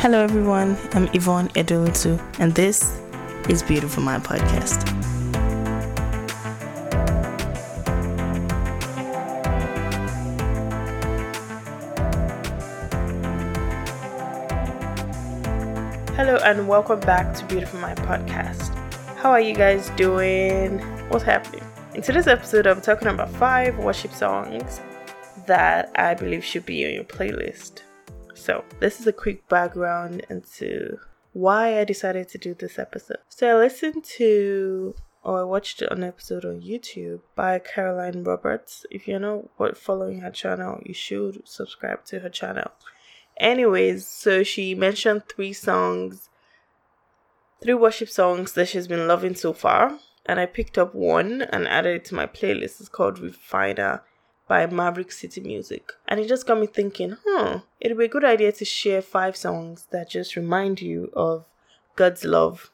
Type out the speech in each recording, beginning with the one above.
Hello, everyone. I'm Yvonne Edo-olotu, and this is Beautiful Mind Podcast. Hello, and welcome back to Beautiful Mind Podcast. How are you guys doing? What's happening? In today's episode, I'm talking about five worship songs that I believe should be on your playlist. So, this is a quick background into why I decided to do this episode. So, I listened to or I watched an episode on YouTube by Caroline Roberts. If you're not following her channel, you should subscribe to her channel. Anyways, so she mentioned three songs, three worship songs that she's been loving so far. And I picked up one and added it to my playlist. It's called Refiner by Maverick City Music. And it just got me thinking, huh, it'd be a good idea to share five songs that just remind you of God's love.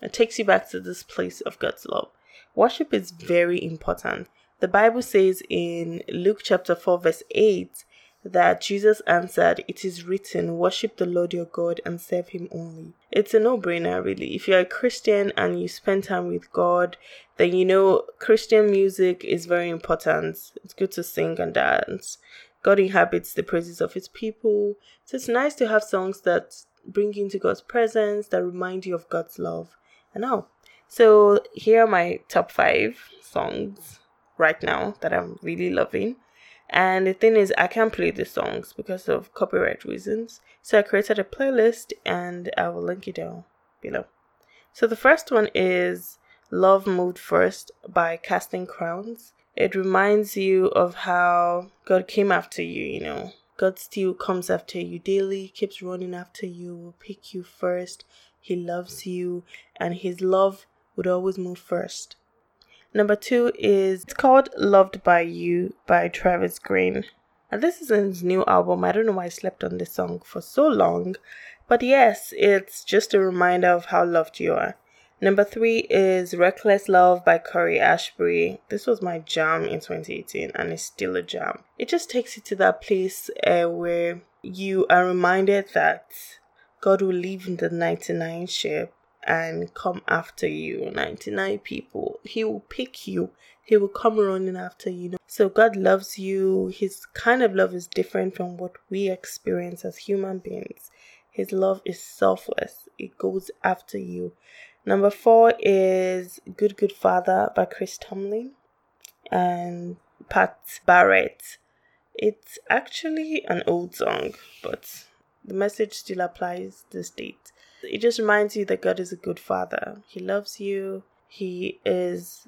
It takes you back to this place of God's love. Worship is very important. The Bible says in Luke chapter 4, verse 8, that Jesus answered, It is written, worship the Lord your God and serve him only. It's a no brainer, really. If you're a Christian and you spend time with God, then you know Christian music is very important. It's good to sing and dance. God inhabits the praises of his people. So it's nice to have songs that bring you into God's presence, that remind you of God's love. And all. So here are my top five songs right now that I'm really loving. And the thing is, I can't play the songs because of copyright reasons. So I created a playlist and I will link it down below. So the first one is Love Moved First by Casting Crowns. It reminds you of how God came after you, you know. God still comes after you daily, keeps running after you, will pick you first. He loves you, and His love would always move first. Number two is it's called Loved by You by Travis Greene. And this is his new album. I don't know why I slept on this song for so long. But yes, it's just a reminder of how loved you are. Number three is Reckless Love by Cory Asbury. This was my jam in 2018 and it's still a jam. It just takes you to that place uh, where you are reminded that God will leave in the 99 ship and come after you. 99 people. He will pick you. He will come running after you. So god loves you. His kind of love is different from what we experience as human beings. His love is selfless. It goes after you. Number four is good good father by chris tomlin and pat barrett. It's actually an old song but the message still applies this date it just reminds you that God is a good father. He loves you. He is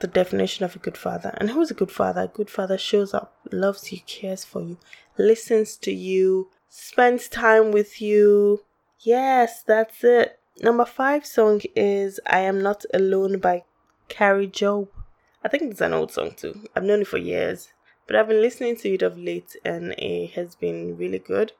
the definition of a good father. And who is a good father? A good father shows up, loves you, cares for you, listens to you, spends time with you. Yes, that's it. Number five song is I Am Not Alone by Kari Jobe. I think it's an old song too. I've known it for years, but I've been listening to it of late and it has been really good.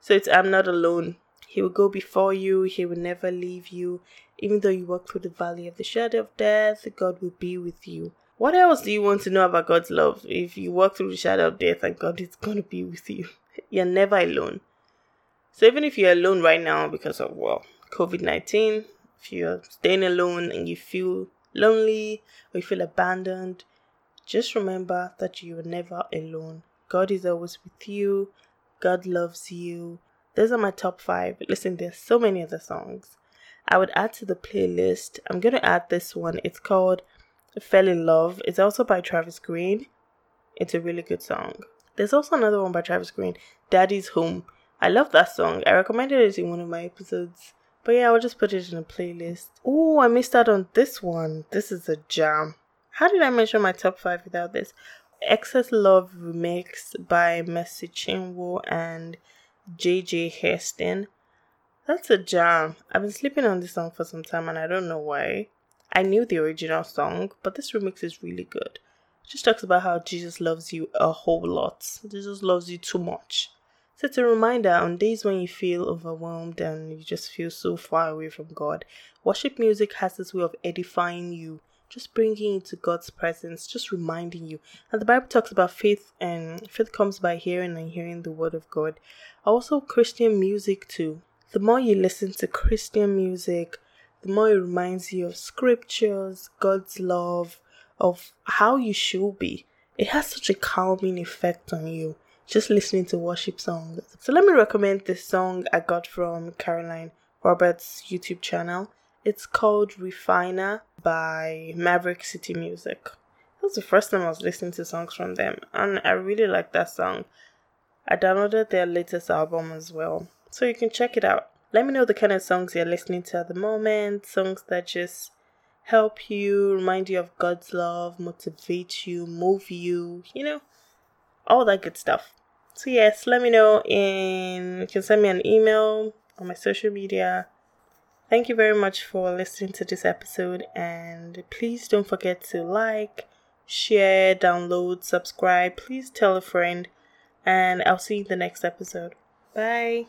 So it's I'm Not Alone he will go before you, He will never leave you. Even though you walk through the valley of the shadow of death, God will be with you. What else do you want to know about God's love if you walk through the shadow of death and God is going to be with you? You're never alone. So even if you're alone right now because of, well, COVID 19, if you're staying alone and you feel lonely or you feel abandoned, just remember that you are never alone. God is always with you. God loves you. Those are my top five. Listen, there's so many other songs. I would add to the playlist. I'm going to add this one. It's called Fell in Love. It's also by Travis Greene. It's a really good song. There's also another one by Travis Greene, Daddy's Home. I love that song. I recommended it in one of my episodes. But yeah, I'll just put it in a playlist. Oh, I missed out on this one. This is a jam. How did I mention my top five without this? Excess Love Remix by Mercy Chinwo and JJ Hairston. That's a jam. I've been sleeping on this song for some time and I don't know why. I knew the original song, but this remix is really good. It just talks about how Jesus loves you a whole lot. Jesus loves you too much. So it's a reminder on days when you feel overwhelmed and you just feel so far away from God, worship music has this way of edifying you just bringing you to God's presence, just reminding you. And the Bible talks about faith, and faith comes by hearing and hearing the word of God. Also, Christian music too. the more you listen to Christian music, the more it reminds you of scriptures, God's love, of how you should be. It has such a calming effect on you just listening to worship songs. So let me recommend this song I got from Caroline Roberts' YouTube channel. It's called Refiner by Maverick City Music. That was the first time I was listening to songs from them, and I really like that song. I downloaded their latest album as well, so you can check it out. Let me know the kind of songs you're listening to at the moment, songs that just help you, remind you of God's love, motivate you, move you, you know, all that good stuff. So yes, let me know and you can send me an email on my social media. Thank you very much for listening to this episode and please don't forget to like, share, download, subscribe. Please tell a friend and I'll see you in the next episode. Bye.